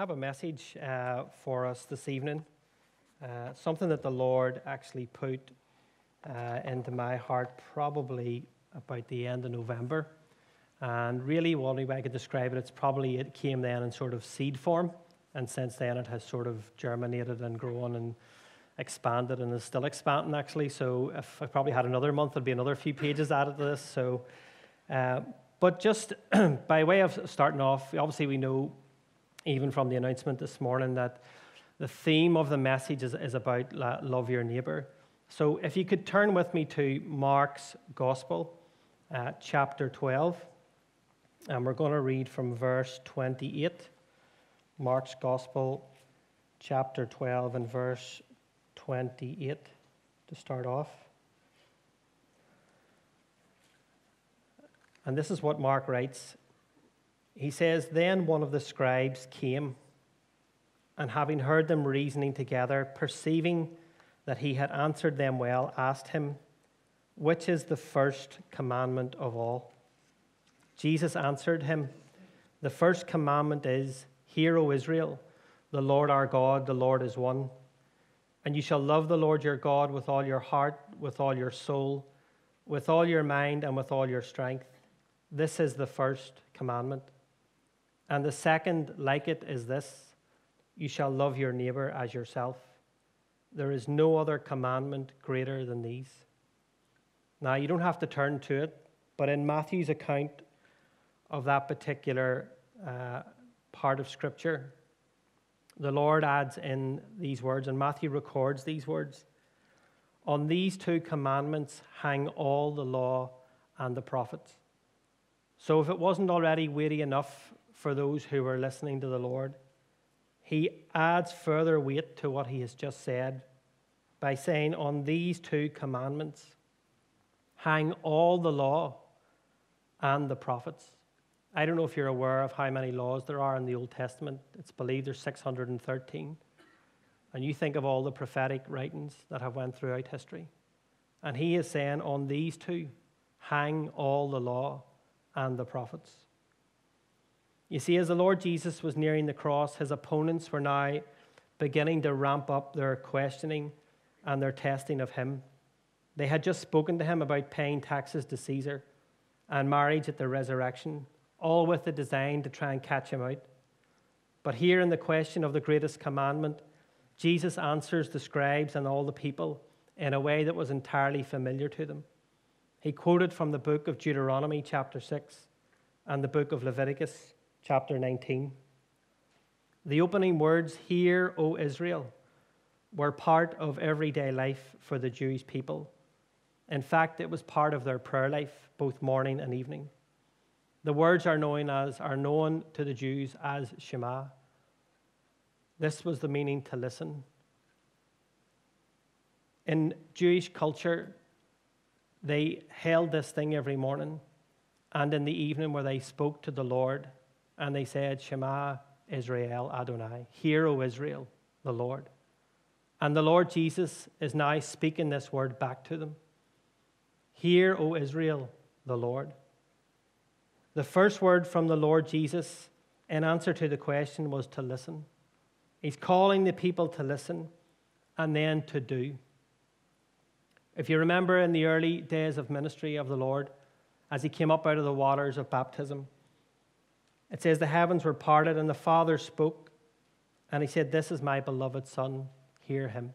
I have a message uh, for us this evening, uh, something that the Lord actually put uh, into my heart probably about the end of November. And really, one way I could describe it, it's probably it came then in sort of seed form, and since then it has sort of germinated and grown and expanded and is still expanding actually. So if I probably had another month, there'd be another few pages added to this. So, uh, but just by way of starting off, obviously we know even from the announcement this morning that the theme of the message is, is about love your neighbor. So if you could turn with me to Mark's Gospel, uh, chapter 12, and we're going to read from verse 28. Mark's Gospel, chapter 12, and verse 28 to start off. And this is what Mark writes he says, Then one of the scribes came, and having heard them reasoning together, perceiving that he had answered them well, asked him, Which is the first commandment of all? Jesus answered him, The first commandment is, Hear, O Israel, the Lord our God, the Lord is one. And you shall love the Lord your God with all your heart, with all your soul, with all your mind, and with all your strength. This is the first commandment. And the second, like it, is this you shall love your neighbor as yourself. There is no other commandment greater than these. Now, you don't have to turn to it, but in Matthew's account of that particular uh, part of Scripture, the Lord adds in these words, and Matthew records these words On these two commandments hang all the law and the prophets. So, if it wasn't already weighty enough for those who were listening to the Lord. He adds further weight to what he has just said by saying, On these two commandments hang all the law and the prophets. I don't know if you're aware of how many laws there are in the Old Testament. It's believed there's 613. And you think of all the prophetic writings that have went throughout history. And he is saying, on these two, hang all the law and the prophets. You see, as the Lord Jesus was nearing the cross, his opponents were now beginning to ramp up their questioning and their testing of him. They had just spoken to him about paying taxes to Caesar and marriage at the resurrection, all with the design to try and catch him out. But here in the question of the greatest commandment, Jesus answers the scribes and all the people in a way that was entirely familiar to them. He quoted from the book of Deuteronomy, chapter 6, and the book of Leviticus, chapter 19. The opening words, Hear, O Israel, were part of everyday life for the Jewish people. In fact, it was part of their prayer life, both morning and evening. The words are known as are known to the Jews as Shema. This was the meaning to listen. In Jewish culture, they held this thing every morning, and in the evening where they spoke to the Lord and they said, Shema Israel Adonai, Hear, O Israel, the Lord. And the Lord Jesus is now speaking this word back to them. Hear, O Israel, the Lord. The first word from the Lord Jesus in answer to the question was to listen. He's calling the people to listen and then to do. If you remember in the early days of ministry of the Lord, as he came up out of the waters of baptism, it says, The heavens were parted, and the Father spoke, and he said, This is my beloved Son, hear him.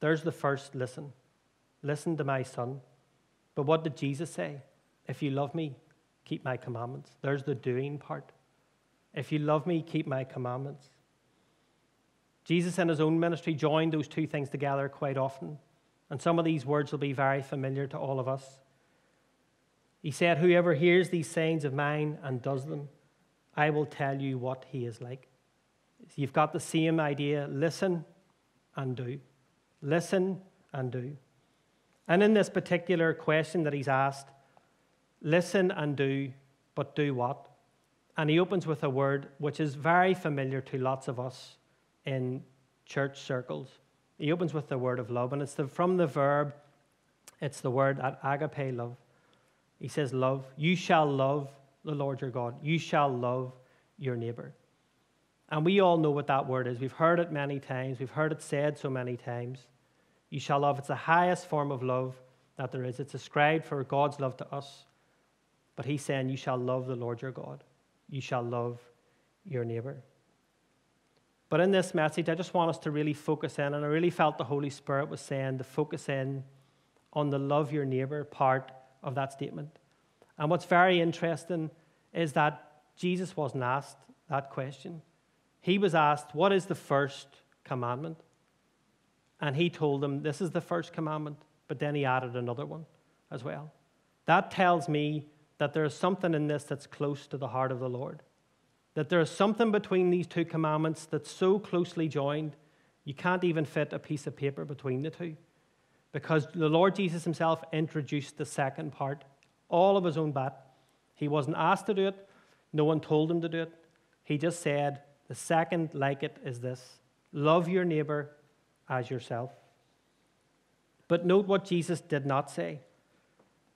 There's the first listen. Listen to my Son. But what did Jesus say? If you love me, keep my commandments. There's the doing part. If you love me, keep my commandments. Jesus in his own ministry joined those two things together quite often. And some of these words will be very familiar to all of us. He said, Whoever hears these sayings of mine and does them, I will tell you what he is like. You've got the same idea listen and do. Listen and do. And in this particular question that he's asked, listen and do, but do what? And he opens with a word which is very familiar to lots of us in church circles. He opens with the word of love, and it's the, from the verb, it's the word agape love. He says, Love. You shall love the Lord your God. You shall love your neighbor. And we all know what that word is. We've heard it many times, we've heard it said so many times. You shall love. It's the highest form of love that there is. It's ascribed for God's love to us. But he's saying, You shall love the Lord your God. You shall love your neighbor. But in this message, I just want us to really focus in, and I really felt the Holy Spirit was saying to focus in on the love your neighbor part of that statement. And what's very interesting is that Jesus wasn't asked that question. He was asked, What is the first commandment? And he told them, This is the first commandment, but then he added another one as well. That tells me that there is something in this that's close to the heart of the Lord. That there is something between these two commandments that's so closely joined, you can't even fit a piece of paper between the two. Because the Lord Jesus himself introduced the second part, all of his own bat. He wasn't asked to do it, no one told him to do it. He just said, The second like it is this love your neighbor as yourself. But note what Jesus did not say.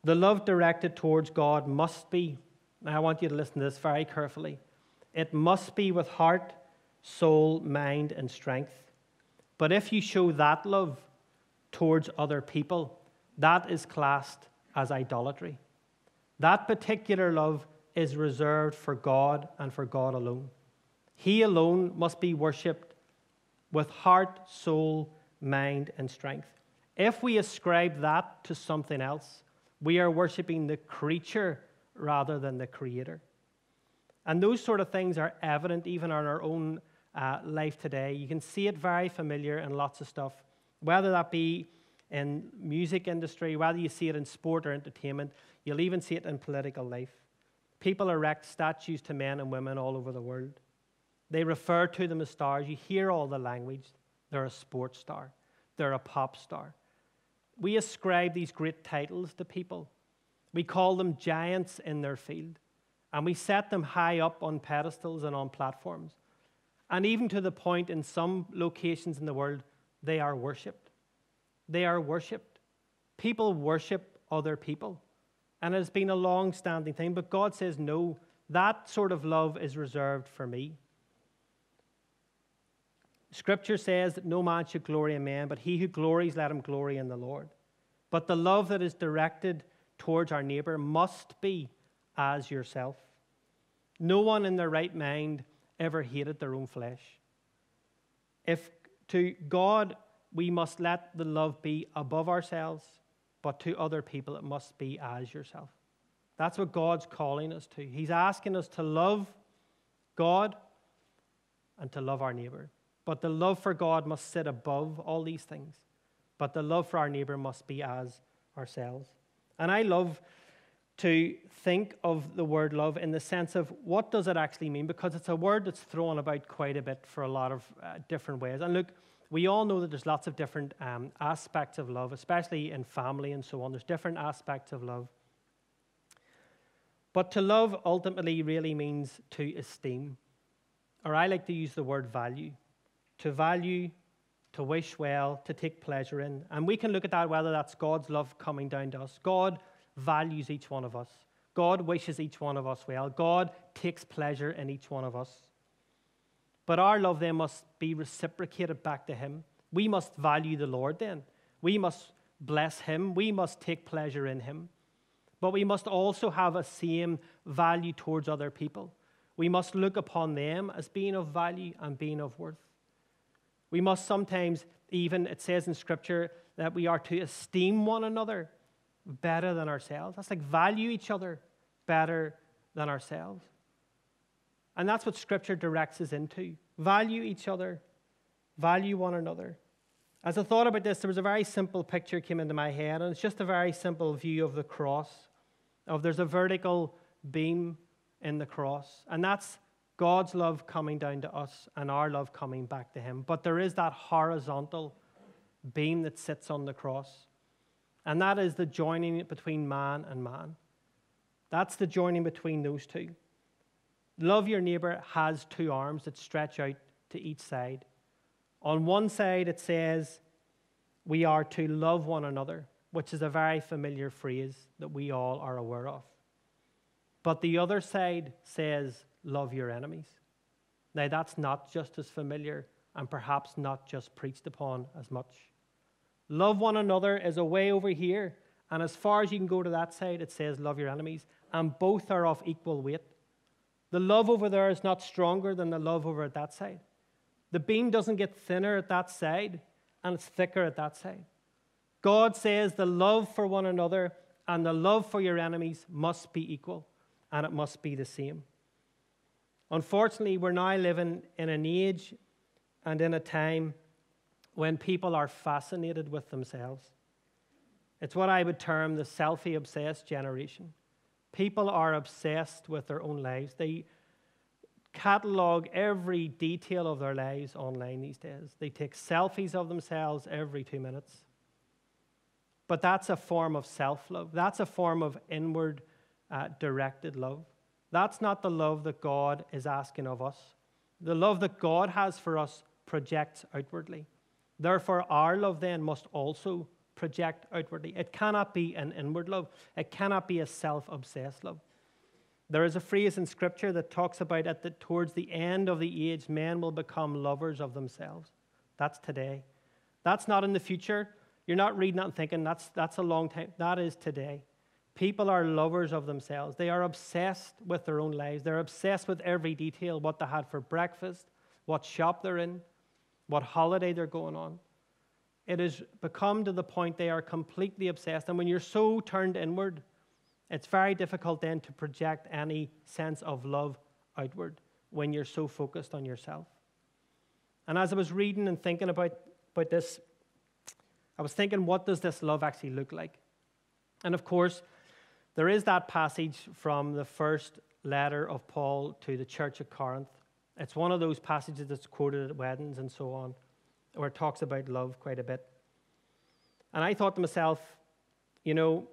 The love directed towards God must be, now I want you to listen to this very carefully. It must be with heart, soul, mind, and strength. But if you show that love towards other people, that is classed as idolatry. That particular love is reserved for God and for God alone. He alone must be worshipped with heart, soul, mind, and strength. If we ascribe that to something else, we are worshiping the creature rather than the creator. And those sort of things are evident even in our own uh, life today. You can see it very familiar in lots of stuff, whether that be in music industry, whether you see it in sport or entertainment, you'll even see it in political life. People erect statues to men and women all over the world. They refer to them as stars. You hear all the language. They're a sports star, they're a pop star. We ascribe these great titles to people. We call them giants in their field and we set them high up on pedestals and on platforms. And even to the point in some locations in the world, they are worshipped. They are worshipped. People worship other people. And it has been a long standing thing. But God says, no, that sort of love is reserved for me. Scripture says that no man should glory in man, but he who glories, let him glory in the Lord. But the love that is directed towards our neighbor must be as yourself. No one in their right mind ever hated their own flesh. If to God we must let the love be above ourselves, but to other people it must be as yourself. That's what God's calling us to. He's asking us to love God and to love our neighbor. But the love for God must sit above all these things. But the love for our neighbor must be as ourselves. And I love to think of the word love in the sense of what does it actually mean because it's a word that's thrown about quite a bit for a lot of uh, different ways and look we all know that there's lots of different um, aspects of love especially in family and so on there's different aspects of love but to love ultimately really means to esteem or i like to use the word value to value to wish well to take pleasure in and we can look at that whether that's god's love coming down to us god values each one of us. God wishes each one of us well. God takes pleasure in each one of us. But our love then must be reciprocated back to Him. We must value the Lord then. We must bless Him. We must take pleasure in Him. But we must also have a same value towards other people. We must look upon them as being of value and being of worth. We must sometimes, even, it says in Scripture, that we are to esteem one another better than ourselves. That's like value each other better than ourselves. And that's what Scripture directs us into. Value each other, value one another. As I thought about this, there was a very simple picture came into my head, and it's just a very simple view of the cross. Of there's a vertical beam in the cross, and that's God's love coming down to us and our love coming back to Him. But there is that horizontal beam that sits on the cross and that is the joining between man and man. That's the joining between those two. Love your neighbor has two arms that stretch out to each side. On one side, it says, We are to love one another, which is a very familiar phrase that we all are aware of. But the other side says, Love your enemies. Now, that's not just as familiar and perhaps not just preached upon as much. Love one another is a way over here. And as far as you can go to that side, it says, Love your enemies. And both are of equal weight. The love over there is not stronger than the love over at that side. The beam doesn't get thinner at that side, and it's thicker at that side. God says the love for one another and the love for your enemies must be equal, and it must be the same. Unfortunately, we're now living in an age and in a time when people are fascinated with themselves. It's what I would term the selfie obsessed generation. People are obsessed with their own lives. They catalog every detail of their lives online these days. They take selfies of themselves every two minutes. But that's a form of self love. That's a form of inward uh, directed love. That's not the love that God is asking of us. The love that God has for us projects outwardly. Therefore, our love then must also project outwardly. It cannot be an inward love, it cannot be a self obsessed love. There is a phrase in Scripture that talks about it that towards the end of the age, men will become lovers of themselves. That's today. That's not in the future. You're not reading that and thinking that's, that's a long time. That is today. People are lovers of themselves. They are obsessed with their own lives. They're obsessed with every detail what they had for breakfast, what shop they're in, what holiday they're going on. It has become to the point they are completely obsessed. And when you're so turned inward, it's very difficult then to project any sense of love outward when you're so focused on yourself. And as I was reading and thinking about, about this, I was thinking, what does this love actually look like? And of course, there is that passage from the first letter of Paul to the church of Corinth. It's one of those passages that's quoted at weddings and so on it talks about love quite a bit. And I thought to myself, you know,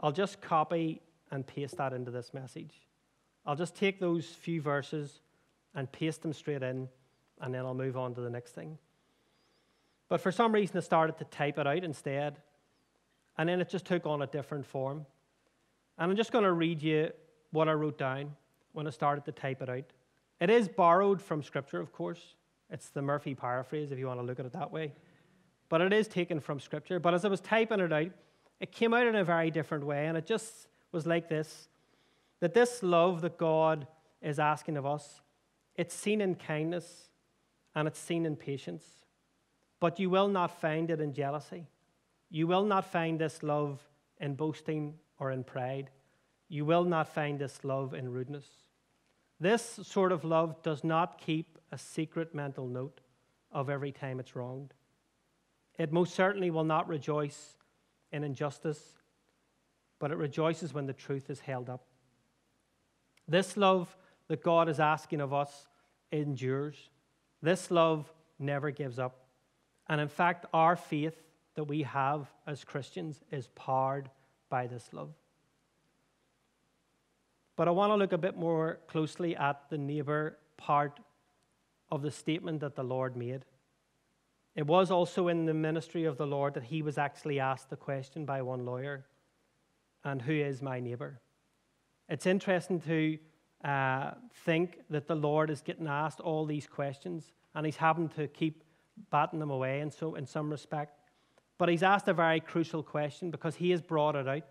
I'll just copy and paste that into this message. I'll just take those few verses and paste them straight in, and then I'll move on to the next thing. But for some reason, I started to type it out instead, and then it just took on a different form. And I'm just going to read you what I wrote down when I started to type it out. It is borrowed from Scripture, of course. It's the Murphy paraphrase, if you want to look at it that way. But it is taken from Scripture. But as I was typing it out, it came out in a very different way, and it just was like this that this love that God is asking of us, it's seen in kindness and it's seen in patience. But you will not find it in jealousy. You will not find this love in boasting or in pride. You will not find this love in rudeness. This sort of love does not keep a secret mental note of every time it's wronged. It most certainly will not rejoice in injustice, but it rejoices when the truth is held up. This love that God is asking of us endures. This love never gives up. And in fact, our faith that we have as Christians is powered by this love. But I want to look a bit more closely at the neighbor part of the statement that the Lord made. It was also in the ministry of the Lord that he was actually asked the question by one lawyer and who is my neighbor? It's interesting to uh, think that the Lord is getting asked all these questions and he's having to keep batting them away in, so, in some respect. But he's asked a very crucial question because he has brought it out.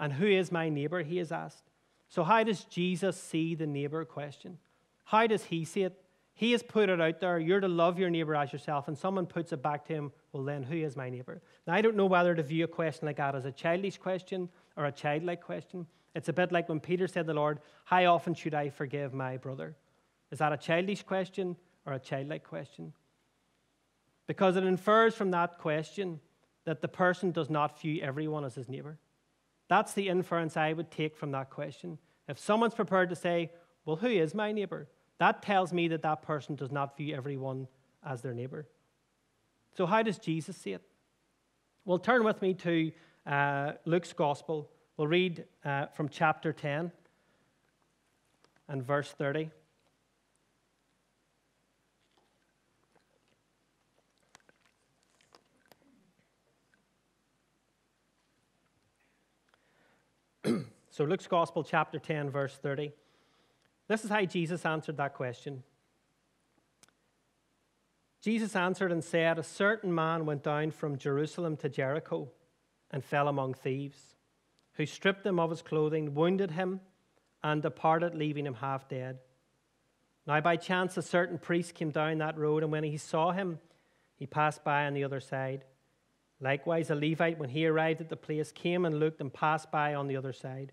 And who is my neighbor? He has asked. So, how does Jesus see the neighbor question? How does he see it? He has put it out there, you're to love your neighbor as yourself, and someone puts it back to him, well, then who is my neighbor? Now, I don't know whether to view a question like that as a childish question or a childlike question. It's a bit like when Peter said to the Lord, How often should I forgive my brother? Is that a childish question or a childlike question? Because it infers from that question that the person does not view everyone as his neighbor. That's the inference I would take from that question. If someone's prepared to say, Well, who is my neighbor? That tells me that that person does not view everyone as their neighbor. So, how does Jesus see it? Well, turn with me to uh, Luke's Gospel. We'll read uh, from chapter 10 and verse 30. So, Luke's Gospel, chapter 10, verse 30. This is how Jesus answered that question. Jesus answered and said, A certain man went down from Jerusalem to Jericho and fell among thieves, who stripped him of his clothing, wounded him, and departed, leaving him half dead. Now, by chance, a certain priest came down that road, and when he saw him, he passed by on the other side. Likewise, a Levite, when he arrived at the place, came and looked and passed by on the other side.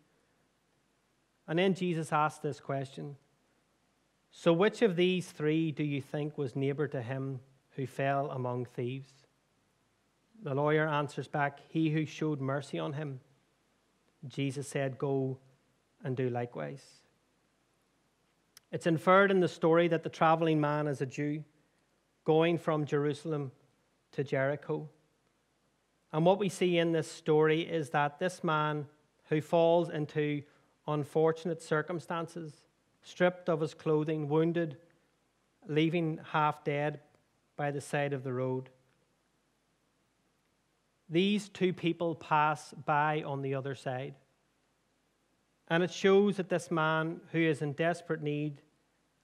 And then Jesus asked this question So, which of these three do you think was neighbor to him who fell among thieves? The lawyer answers back, He who showed mercy on him. Jesus said, Go and do likewise. It's inferred in the story that the traveling man is a Jew going from Jerusalem to Jericho. And what we see in this story is that this man who falls into unfortunate circumstances, stripped of his clothing, wounded, leaving half dead by the side of the road. These two people pass by on the other side. And it shows that this man who is in desperate need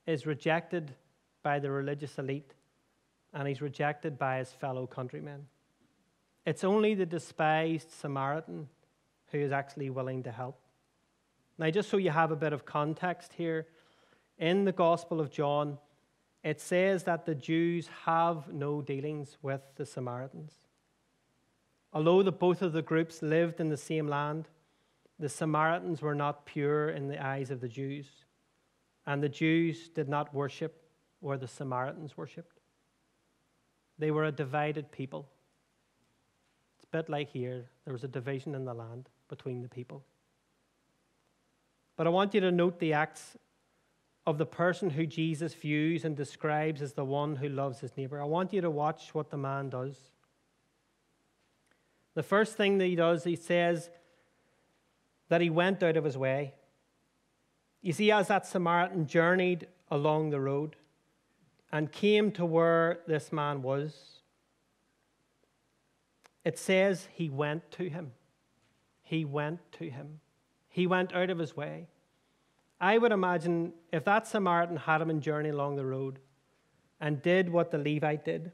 is rejected by the religious elite and he's rejected by his fellow countrymen. It's only the despised Samaritan who is actually willing to help. Now, just so you have a bit of context here, in the Gospel of John, it says that the Jews have no dealings with the Samaritans. Although the, both of the groups lived in the same land, the Samaritans were not pure in the eyes of the Jews, and the Jews did not worship where the Samaritans worshipped. They were a divided people. It's a bit like here there was a division in the land between the people. But I want you to note the acts of the person who Jesus views and describes as the one who loves his neighbor. I want you to watch what the man does. The first thing that he does, he says that he went out of his way. You see, as that Samaritan journeyed along the road and came to where this man was, it says he went to him. He went to him. He went out of his way. I would imagine if that Samaritan had him in journey along the road and did what the Levite did,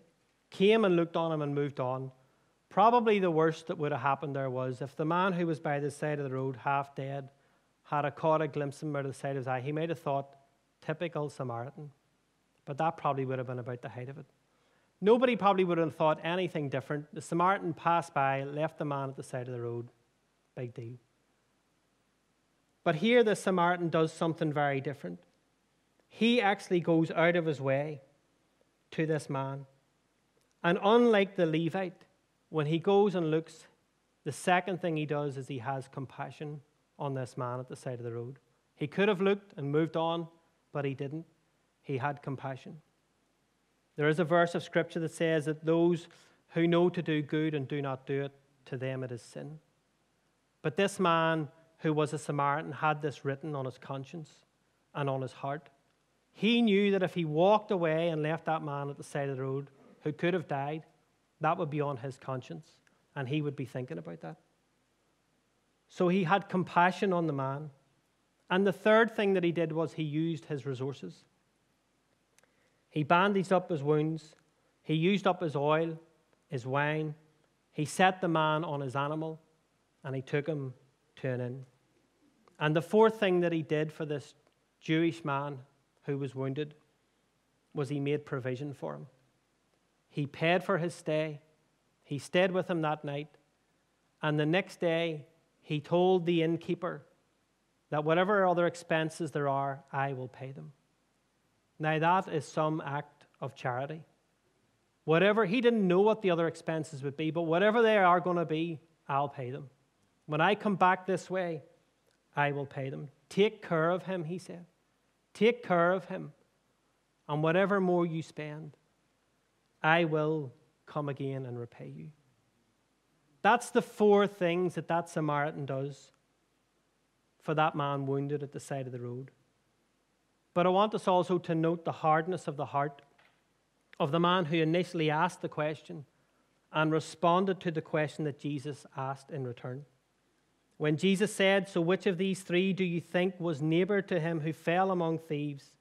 came and looked on him and moved on, probably the worst that would have happened there was if the man who was by the side of the road, half dead, had a caught a glimpse of him out of the side of his eye, he might have thought, typical Samaritan. But that probably would have been about the height of it. Nobody probably would have thought anything different. The Samaritan passed by, left the man at the side of the road. Big deal. But here the Samaritan does something very different. He actually goes out of his way to this man. And unlike the Levite, when he goes and looks, the second thing he does is he has compassion on this man at the side of the road. He could have looked and moved on, but he didn't. He had compassion. There is a verse of scripture that says that those who know to do good and do not do it, to them it is sin. But this man who was a Samaritan, had this written on his conscience and on his heart. He knew that if he walked away and left that man at the side of the road who could have died, that would be on his conscience, and he would be thinking about that. So he had compassion on the man. And the third thing that he did was he used his resources. He bandaged up his wounds, he used up his oil, his wine, he set the man on his animal, and he took him to an inn. And the fourth thing that he did for this Jewish man who was wounded was he made provision for him. He paid for his stay. He stayed with him that night. And the next day, he told the innkeeper that whatever other expenses there are, I will pay them. Now, that is some act of charity. Whatever, he didn't know what the other expenses would be, but whatever they are going to be, I'll pay them. When I come back this way, I will pay them. Take care of him, he said. Take care of him. and whatever more you spend, I will come again and repay you. That's the four things that that Samaritan does for that man wounded at the side of the road. But I want us also to note the hardness of the heart of the man who initially asked the question and responded to the question that Jesus asked in return. When Jesus said, So which of these three do you think was neighbor to him who fell among thieves?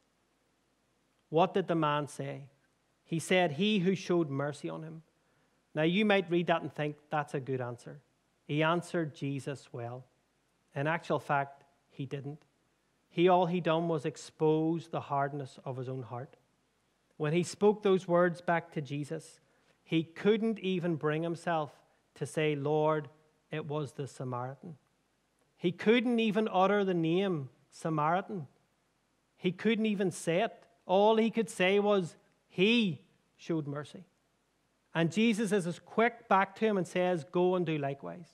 What did the man say? He said, He who showed mercy on him. Now you might read that and think that's a good answer. He answered Jesus well. In actual fact, he didn't. He all he done was expose the hardness of his own heart. When he spoke those words back to Jesus, he couldn't even bring himself to say, Lord, it was the Samaritan. He couldn't even utter the name Samaritan. He couldn't even say it. All he could say was, He showed mercy. And Jesus is as quick back to him and says, Go and do likewise.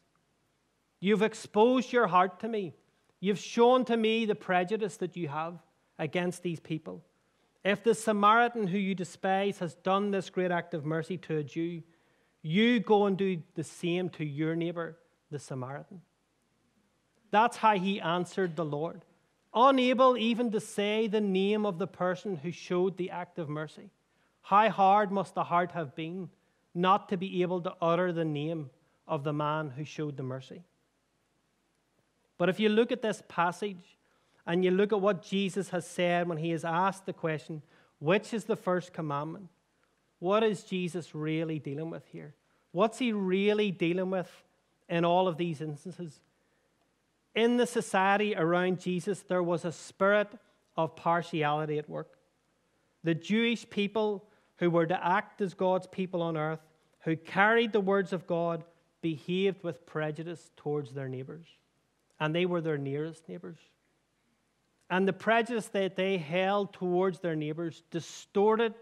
You've exposed your heart to me. You've shown to me the prejudice that you have against these people. If the Samaritan who you despise has done this great act of mercy to a Jew, you go and do the same to your neighbor, the Samaritan. That's how he answered the Lord, unable even to say the name of the person who showed the act of mercy. How hard must the heart have been not to be able to utter the name of the man who showed the mercy? But if you look at this passage and you look at what Jesus has said when he is asked the question, which is the first commandment? What is Jesus really dealing with here? What's he really dealing with in all of these instances? In the society around Jesus, there was a spirit of partiality at work. The Jewish people who were to act as God's people on earth, who carried the words of God, behaved with prejudice towards their neighbors. And they were their nearest neighbors. And the prejudice that they held towards their neighbors distorted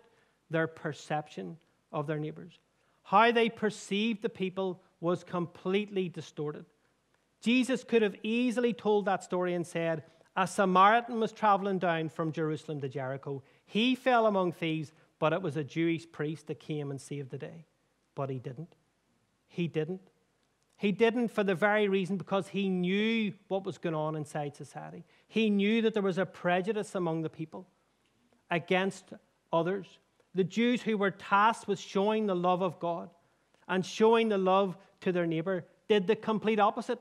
their perception of their neighbors. How they perceived the people was completely distorted. Jesus could have easily told that story and said, A Samaritan was traveling down from Jerusalem to Jericho. He fell among thieves, but it was a Jewish priest that came and saved the day. But he didn't. He didn't. He didn't for the very reason because he knew what was going on inside society. He knew that there was a prejudice among the people against others. The Jews who were tasked with showing the love of God and showing the love to their neighbor did the complete opposite.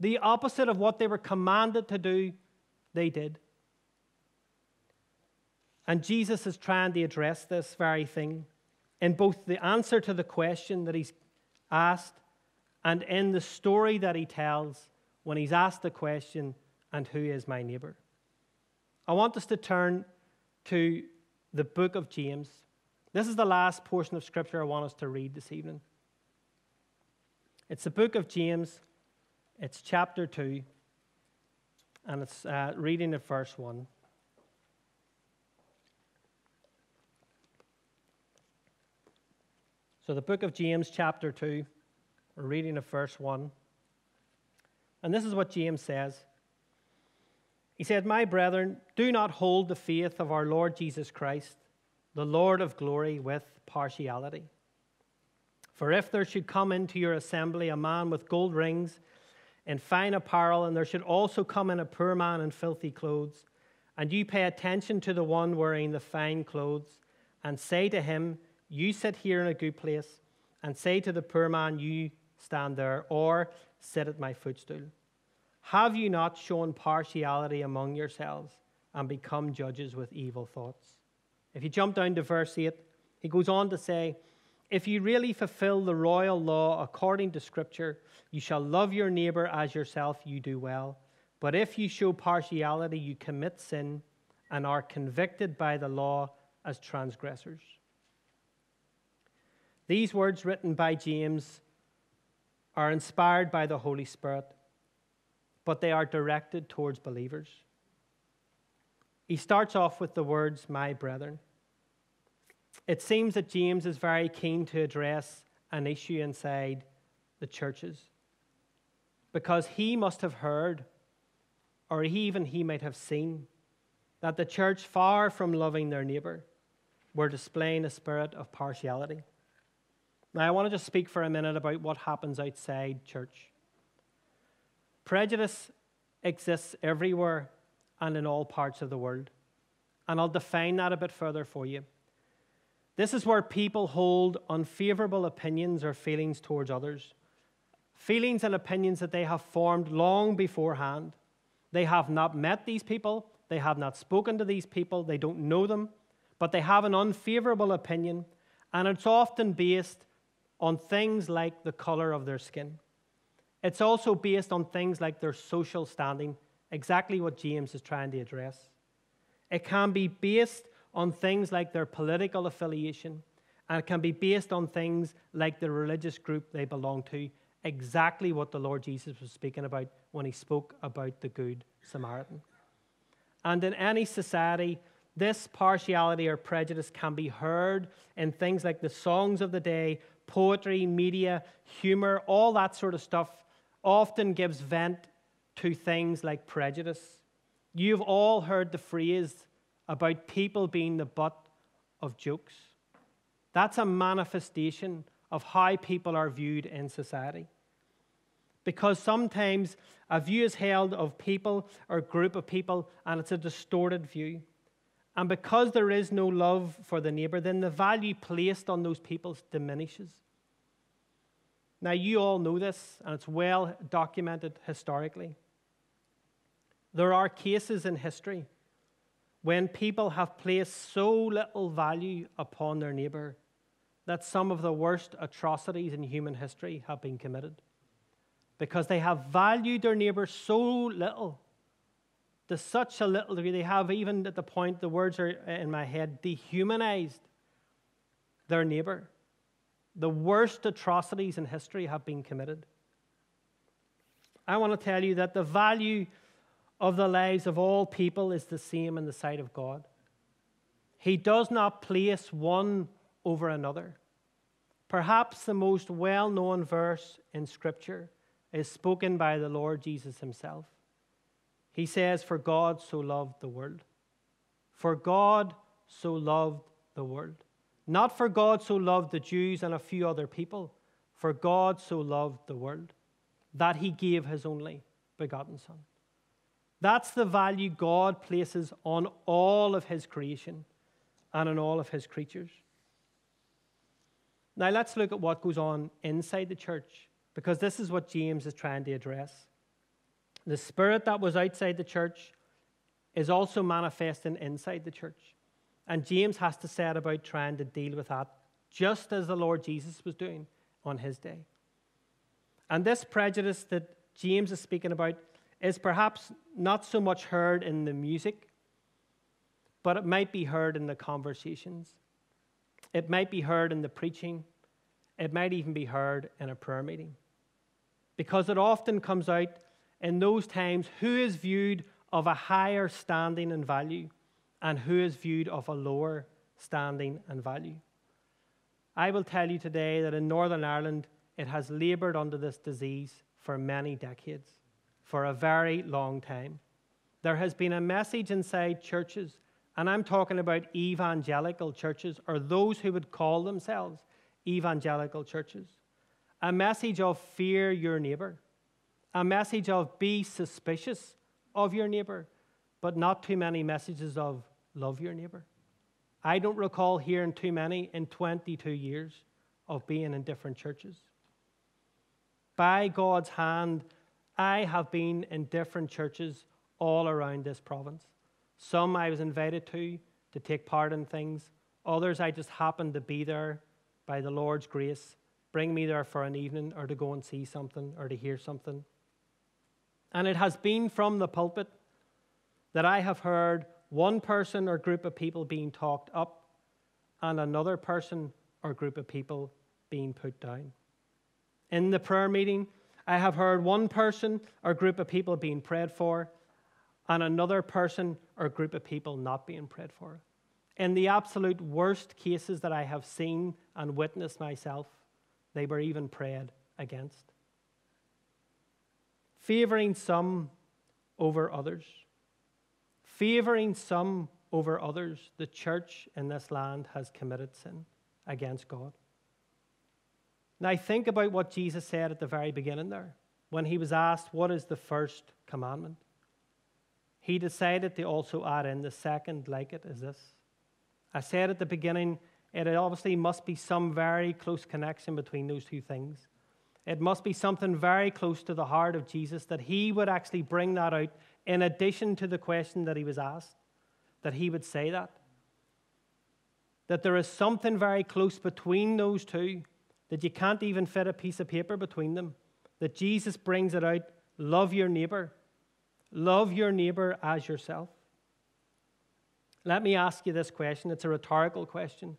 The opposite of what they were commanded to do, they did. And Jesus is trying to address this very thing in both the answer to the question that he's asked and in the story that he tells when he's asked the question, And who is my neighbor? I want us to turn to the book of James. This is the last portion of scripture I want us to read this evening. It's the book of James, it's chapter 2, and it's uh, reading at verse 1. So, the book of James, chapter 2, we're reading at verse 1. And this is what James says. He said, My brethren, do not hold the faith of our Lord Jesus Christ, the Lord of glory, with partiality. For if there should come into your assembly a man with gold rings in fine apparel, and there should also come in a poor man in filthy clothes. And you pay attention to the one wearing the fine clothes, and say to him, You sit here in a good place, and say to the poor man, You stand there, or sit at my footstool. Have you not shown partiality among yourselves and become judges with evil thoughts? If you jump down to verse 8, he goes on to say, if you really fulfill the royal law according to Scripture, you shall love your neighbor as yourself, you do well. But if you show partiality, you commit sin and are convicted by the law as transgressors. These words written by James are inspired by the Holy Spirit, but they are directed towards believers. He starts off with the words, My brethren. It seems that James is very keen to address an issue inside the churches because he must have heard, or even he might have seen, that the church, far from loving their neighbor, were displaying a spirit of partiality. Now, I want to just speak for a minute about what happens outside church. Prejudice exists everywhere and in all parts of the world. And I'll define that a bit further for you. This is where people hold unfavorable opinions or feelings towards others, feelings and opinions that they have formed long beforehand. They have not met these people, they have not spoken to these people, they don't know them, but they have an unfavorable opinion, and it's often based on things like the color of their skin. It's also based on things like their social standing, exactly what James is trying to address. It can be based on things like their political affiliation, and it can be based on things like the religious group they belong to, exactly what the Lord Jesus was speaking about when he spoke about the Good Samaritan. And in any society, this partiality or prejudice can be heard in things like the songs of the day, poetry, media, humor, all that sort of stuff often gives vent to things like prejudice. You've all heard the phrase about people being the butt of jokes. That's a manifestation of how people are viewed in society. Because sometimes a view is held of people or a group of people and it's a distorted view. And because there is no love for the neighbor, then the value placed on those people diminishes. Now, you all know this, and it's well documented historically. There are cases in history when people have placed so little value upon their neighbor that some of the worst atrocities in human history have been committed. Because they have valued their neighbor so little, to such a little degree, they have even at the point, the words are in my head, dehumanized their neighbor. The worst atrocities in history have been committed. I want to tell you that the value of the lives of all people is the same in the sight of God. He does not place one over another. Perhaps the most well known verse in Scripture is spoken by the Lord Jesus himself. He says, For God so loved the world. For God so loved the world. Not for God so loved the Jews and a few other people, for God so loved the world that he gave his only begotten Son. That's the value God places on all of his creation and on all of his creatures. Now, let's look at what goes on inside the church, because this is what James is trying to address. The spirit that was outside the church is also manifesting inside the church. And James has to set about trying to deal with that, just as the Lord Jesus was doing on his day. And this prejudice that James is speaking about is perhaps not so much heard in the music, but it might be heard in the conversations. It might be heard in the preaching. It might even be heard in a prayer meeting. Because it often comes out in those times who is viewed of a higher standing and value and who is viewed of a lower standing and value. I will tell you today that in Northern Ireland, it has labored under this disease for many decades for a very long time. There has been a message inside churches, and I'm talking about evangelical churches or those who would call themselves evangelical churches. A message of fear your neighbor, a message of be suspicious of your neighbor, but not too many messages of love your neighbor. I don't recall hearing too many in 22 years of being in different churches. By God's hand, I have been in different churches all around this province. Some I was invited to to take part in things, others I just happened to be there by the Lord's grace, bring me there for an evening or to go and see something or to hear something. And it has been from the pulpit that I have heard one person or group of people being talked up and another person or group of people being put down. In the prayer meeting, I have heard one person or group of people being prayed for, and another person or group of people not being prayed for. In the absolute worst cases that I have seen and witnessed myself, they were even prayed against. Favoring some over others, favoring some over others, the church in this land has committed sin against God. Now, think about what Jesus said at the very beginning there when he was asked, What is the first commandment? He decided to also add in the second, like it, is this. I said at the beginning, it obviously must be some very close connection between those two things. It must be something very close to the heart of Jesus that he would actually bring that out in addition to the question that he was asked, that he would say that. That there is something very close between those two, that you can't even fit a piece of paper between them. That Jesus brings it out love your neighbor, love your neighbor as yourself. Let me ask you this question. It's a rhetorical question.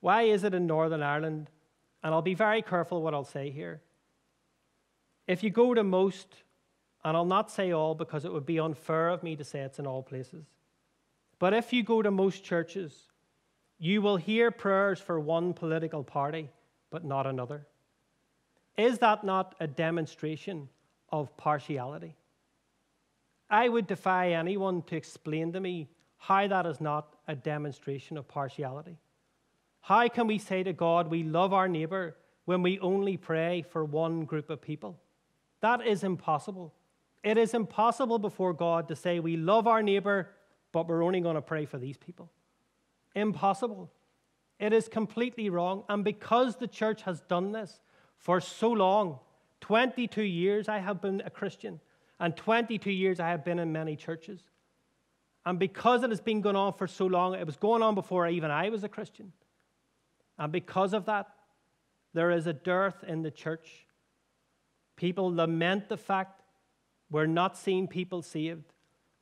Why is it in Northern Ireland, and I'll be very careful what I'll say here, if you go to most, and I'll not say all because it would be unfair of me to say it's in all places, but if you go to most churches, you will hear prayers for one political party, but not another. Is that not a demonstration of partiality? I would defy anyone to explain to me how that is not a demonstration of partiality. How can we say to God we love our neighbor when we only pray for one group of people? That is impossible. It is impossible before God to say we love our neighbor, but we're only going to pray for these people. Impossible. It is completely wrong. And because the church has done this for so long 22 years I have been a Christian and 22 years I have been in many churches. And because it has been going on for so long, it was going on before even I was a Christian. And because of that, there is a dearth in the church. People lament the fact we're not seeing people saved,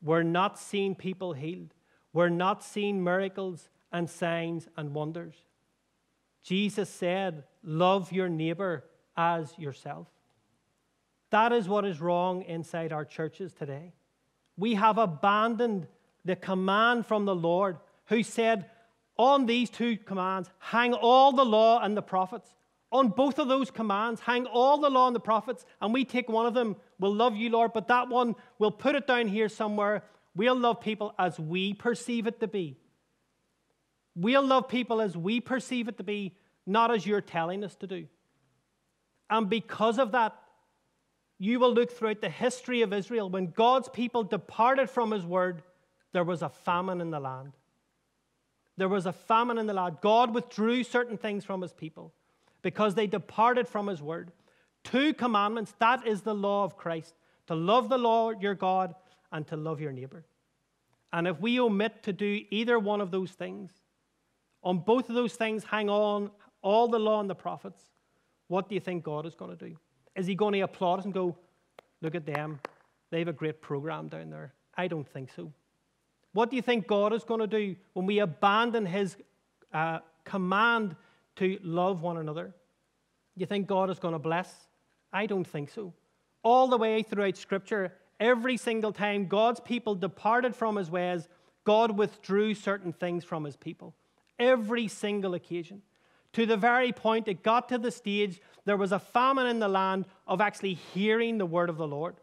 we're not seeing people healed, we're not seeing miracles and signs and wonders. Jesus said, Love your neighbor as yourself. That is what is wrong inside our churches today. We have abandoned the command from the Lord, who said, On these two commands, hang all the law and the prophets. On both of those commands, hang all the law and the prophets, and we take one of them. We'll love you, Lord, but that one, we'll put it down here somewhere. We'll love people as we perceive it to be. We'll love people as we perceive it to be, not as you're telling us to do. And because of that, you will look throughout the history of Israel, when God's people departed from his word, there was a famine in the land. There was a famine in the land. God withdrew certain things from his people because they departed from his word. Two commandments that is the law of Christ to love the Lord your God and to love your neighbor. And if we omit to do either one of those things, on both of those things hang on all the law and the prophets, what do you think God is going to do? Is he going to applaud us and go, look at them? They have a great program down there. I don't think so. What do you think God is going to do when we abandon his uh, command to love one another? Do you think God is going to bless? I don't think so. All the way throughout Scripture, every single time God's people departed from his ways, God withdrew certain things from his people. Every single occasion to the very point it got to the stage there was a famine in the land of actually hearing the word of the Lord.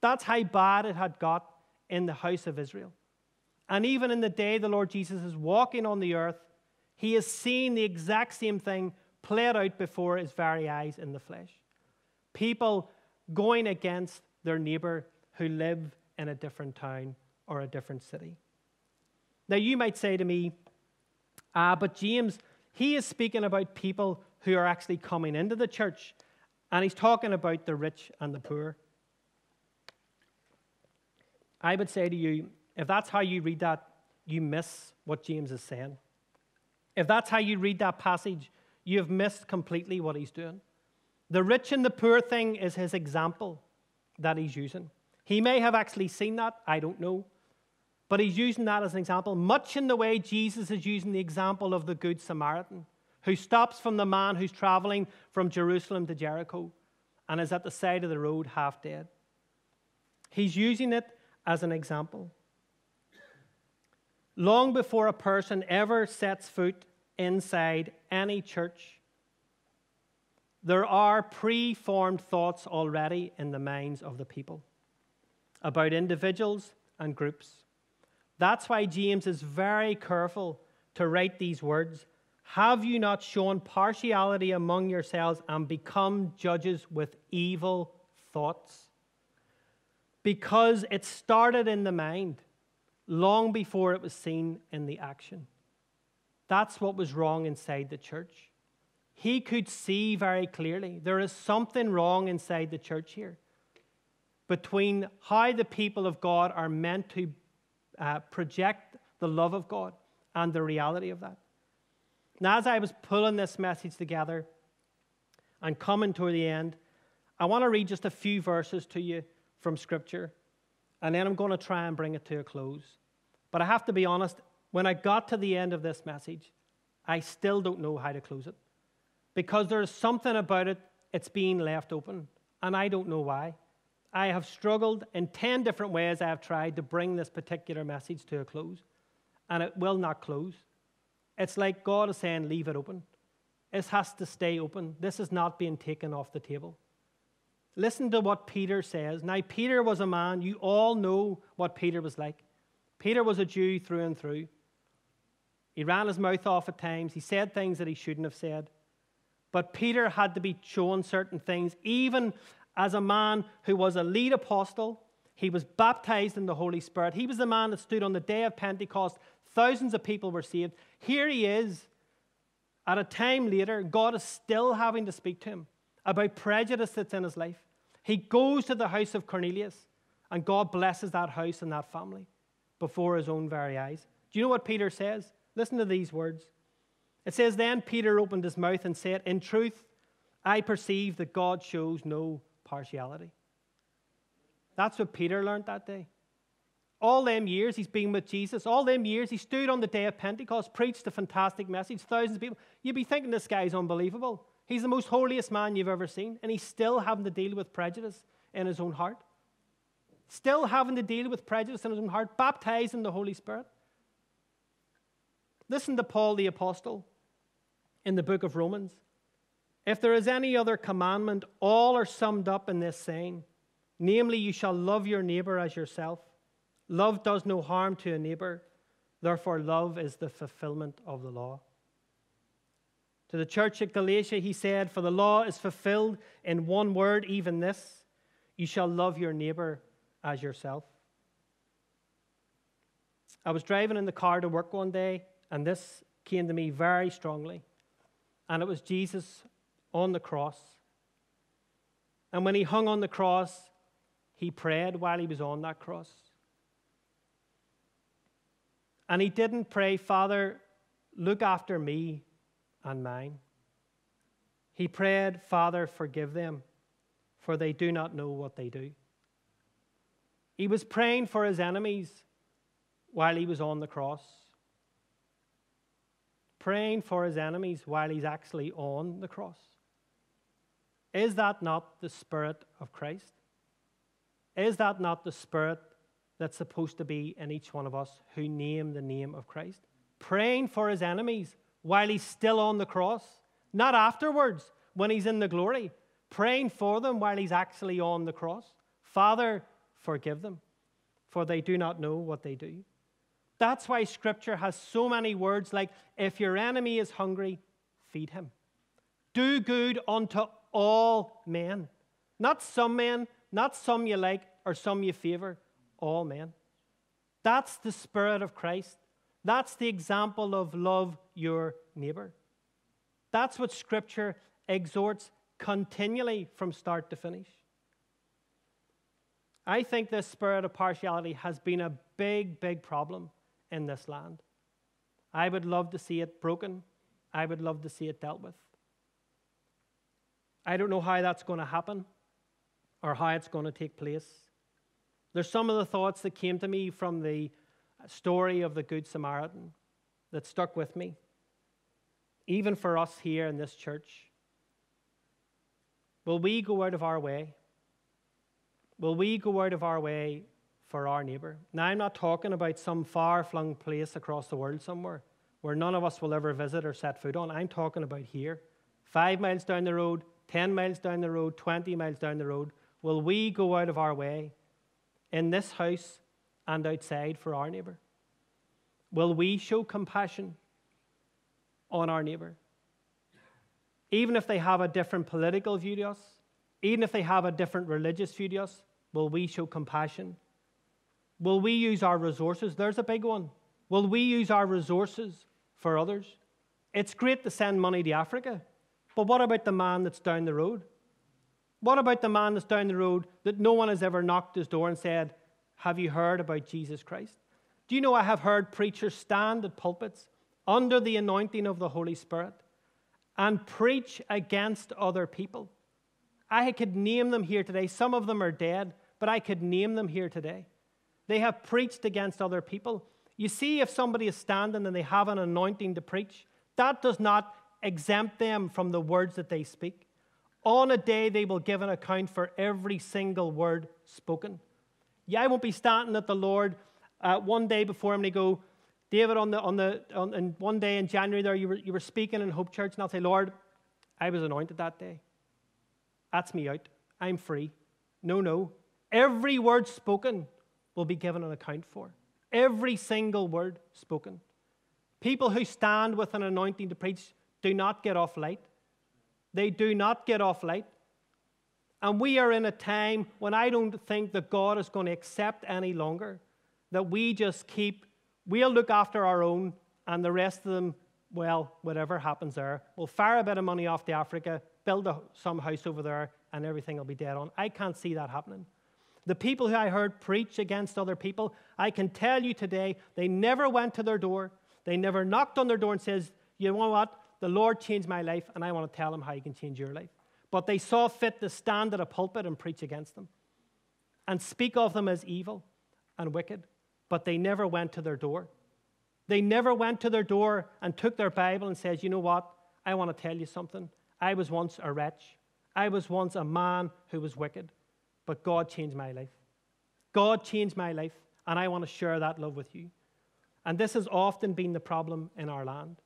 That's how bad it had got in the house of Israel. And even in the day the Lord Jesus is walking on the earth, he is seeing the exact same thing played out before his very eyes in the flesh. People going against their neighbor who live in a different town or a different city. Now, you might say to me, ah, but James, he is speaking about people who are actually coming into the church, and he's talking about the rich and the poor. I would say to you, if that's how you read that, you miss what James is saying. If that's how you read that passage, you have missed completely what he's doing. The rich and the poor thing is his example that he's using. He may have actually seen that, I don't know. But he's using that as an example, much in the way Jesus is using the example of the Good Samaritan, who stops from the man who's traveling from Jerusalem to Jericho and is at the side of the road half dead. He's using it as an example. Long before a person ever sets foot inside any church, there are pre formed thoughts already in the minds of the people about individuals and groups. That's why James is very careful to write these words Have you not shown partiality among yourselves and become judges with evil thoughts? Because it started in the mind long before it was seen in the action. That's what was wrong inside the church. He could see very clearly there is something wrong inside the church here between how the people of God are meant to uh, project the love of God and the reality of that. Now, as I was pulling this message together and coming to the end, I want to read just a few verses to you from Scripture, and then I'm going to try and bring it to a close. But I have to be honest, when I got to the end of this message, I still don't know how to close it because there's something about it, it's being left open, and I don't know why. I have struggled in 10 different ways I have tried to bring this particular message to a close, and it will not close. It's like God is saying, leave it open. It has to stay open. This is not being taken off the table. Listen to what Peter says. Now, Peter was a man, you all know what Peter was like. Peter was a Jew through and through. He ran his mouth off at times, he said things that he shouldn't have said. But Peter had to be shown certain things, even as a man who was a lead apostle. He was baptized in the Holy Spirit. He was the man that stood on the day of Pentecost. Thousands of people were saved. Here he is. At a time later, God is still having to speak to him about prejudice that's in his life. He goes to the house of Cornelius, and God blesses that house and that family before his own very eyes. Do you know what Peter says? Listen to these words. It says, Then Peter opened his mouth and said, In truth, I perceive that God shows no partiality. That's what Peter learned that day. All them years he's been with Jesus, all them years he stood on the day of Pentecost, preached a fantastic message, thousands of people. You'd be thinking this guy's unbelievable. He's the most holiest man you've ever seen, and he's still having to deal with prejudice in his own heart. Still having to deal with prejudice in his own heart, baptized in the Holy Spirit. Listen to Paul the Apostle in the book of Romans. If there is any other commandment, all are summed up in this saying namely, you shall love your neighbor as yourself. Love does no harm to a neighbor, therefore, love is the fulfillment of the law. To the church at Galatia, he said, For the law is fulfilled in one word, even this you shall love your neighbor as yourself. I was driving in the car to work one day, and this came to me very strongly. And it was Jesus on the cross. And when he hung on the cross, he prayed while he was on that cross. And he didn't pray, Father, look after me and mine. He prayed, Father, forgive them, for they do not know what they do. He was praying for his enemies while he was on the cross praying for his enemies while he's actually on the cross. Is that not the Spirit of Christ? Is that not the Spirit that's supposed to be in each one of us who name the name of Christ? Praying for his enemies while he's still on the cross, not afterwards when he's in the glory. Praying for them while he's actually on the cross. Father, forgive them, for they do not know what they do. That's why Scripture has so many words like, if your enemy is hungry, feed him. Do good unto all men. Not some men, not some you like or some you favor, all men. That's the Spirit of Christ. That's the example of love your neighbor. That's what Scripture exhorts continually from start to finish. I think this spirit of partiality has been a big, big problem in this land. I would love to see it broken. I would love to see it dealt with. I don't know how that's going to happen or how it's going to take place. There's some of the thoughts that came to me from the story of the Good Samaritan that stuck with me, even for us here in this church. Will we go out of our way? Will we go out of our way for our neighbour. Now, I'm not talking about some far flung place across the world somewhere where none of us will ever visit or set foot on. I'm talking about here. Five miles down the road, 10 miles down the road, 20 miles down the road. Will we go out of our way in this house and outside for our neighbor? Will we show compassion on our neighbor? Even if they have a different political view to us, even if they have a different religious view to us, will we show compassion? Will we use our resources? There's a big one. Will we use our resources for others? It's great to send money to Africa, but what about the man that's down the road? What about the man that's down the road that no one has ever knocked his door and said, Have you heard about Jesus Christ? Do you know I have heard preachers stand at pulpits under the anointing of the Holy Spirit and preach against other people? I could name them here today. Some of them are dead, but I could name them here today. They have preached against other people. You see, if somebody is standing and they have an anointing to preach, that does not exempt them from the words that they speak. On a day, they will give an account for every single word spoken. Yeah, I won't be standing at the Lord uh, one day before him and he go, David, on the on the on, and one day in January there, you were you were speaking in Hope Church, and I'll say, Lord, I was anointed that day. That's me out. I'm free. No, no. Every word spoken will be given an account for. Every single word spoken. People who stand with an anointing to preach do not get off light. They do not get off light. And we are in a time when I don't think that God is going to accept any longer that we just keep, we'll look after our own, and the rest of them, well, whatever happens there, we'll fire a bit of money off to Africa, build a, some house over there, and everything will be dead on. I can't see that happening. The people who I heard preach against other people, I can tell you today, they never went to their door. They never knocked on their door and says, you know what? The Lord changed my life, and I want to tell him how he can change your life. But they saw fit to stand at a pulpit and preach against them and speak of them as evil and wicked, but they never went to their door. They never went to their door and took their Bible and said, You know what? I want to tell you something. I was once a wretch. I was once a man who was wicked, but God changed my life. God changed my life, and I want to share that love with you. And this has often been the problem in our land.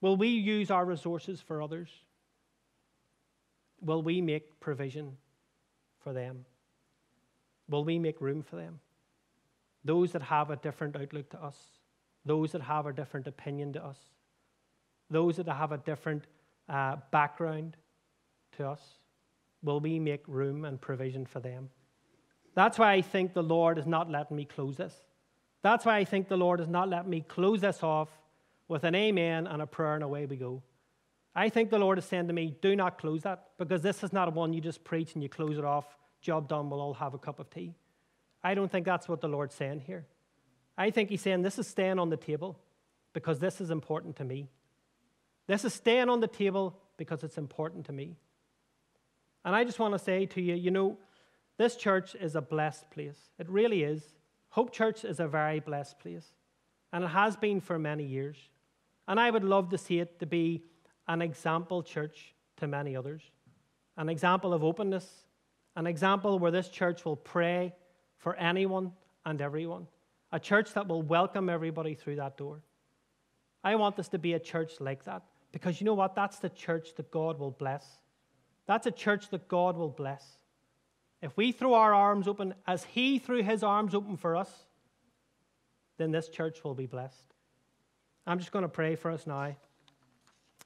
Will we use our resources for others? Will we make provision for them? Will we make room for them? Those that have a different outlook to us, those that have a different opinion to us, those that have a different uh, background to us, will we make room and provision for them? That's why I think the Lord is not letting me close this. That's why I think the Lord is not letting me close this off with an amen and a prayer, and away we go. I think the Lord is saying to me, do not close that, because this is not one you just preach and you close it off, job done, we'll all have a cup of tea. I don't think that's what the Lord's saying here. I think He's saying this is staying on the table because this is important to me. This is staying on the table because it's important to me. And I just want to say to you, you know, this church is a blessed place. It really is. Hope Church is a very blessed place, and it has been for many years. And I would love to see it to be an example church to many others, an example of openness, an example where this church will pray for anyone and everyone, a church that will welcome everybody through that door. I want this to be a church like that because you know what? That's the church that God will bless. That's a church that God will bless. If we throw our arms open as He threw His arms open for us, then this church will be blessed. I'm just going to pray for us now,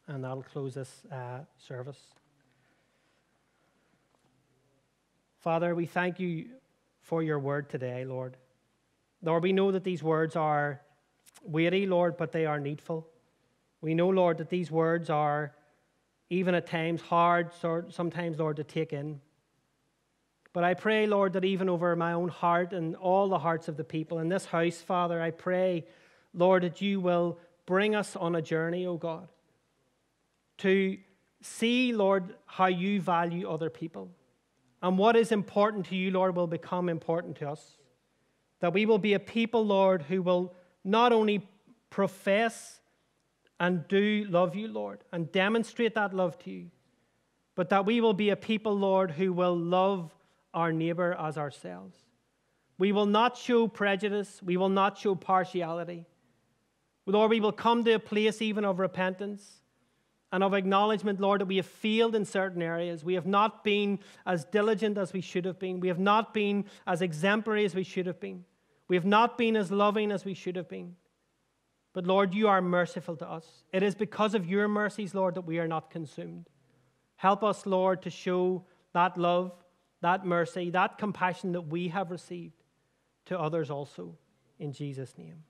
and that'll close this uh, service. Father, we thank you for your word today, Lord. Lord, we know that these words are weighty, Lord, but they are needful. We know, Lord, that these words are even at times hard, sometimes, Lord, to take in. But I pray, Lord, that even over my own heart and all the hearts of the people in this house, Father, I pray, Lord, that you will bring us on a journey, O oh God, to see, Lord, how you value other people. And what is important to you, Lord, will become important to us. That we will be a people, Lord, who will not only profess and do love you, Lord, and demonstrate that love to you, but that we will be a people, Lord, who will love our neighbor as ourselves. We will not show prejudice, we will not show partiality. Lord, we will come to a place even of repentance and of acknowledgement, Lord, that we have failed in certain areas. We have not been as diligent as we should have been. We have not been as exemplary as we should have been. We have not been as loving as we should have been. But Lord, you are merciful to us. It is because of your mercies, Lord, that we are not consumed. Help us, Lord, to show that love, that mercy, that compassion that we have received to others also. In Jesus' name.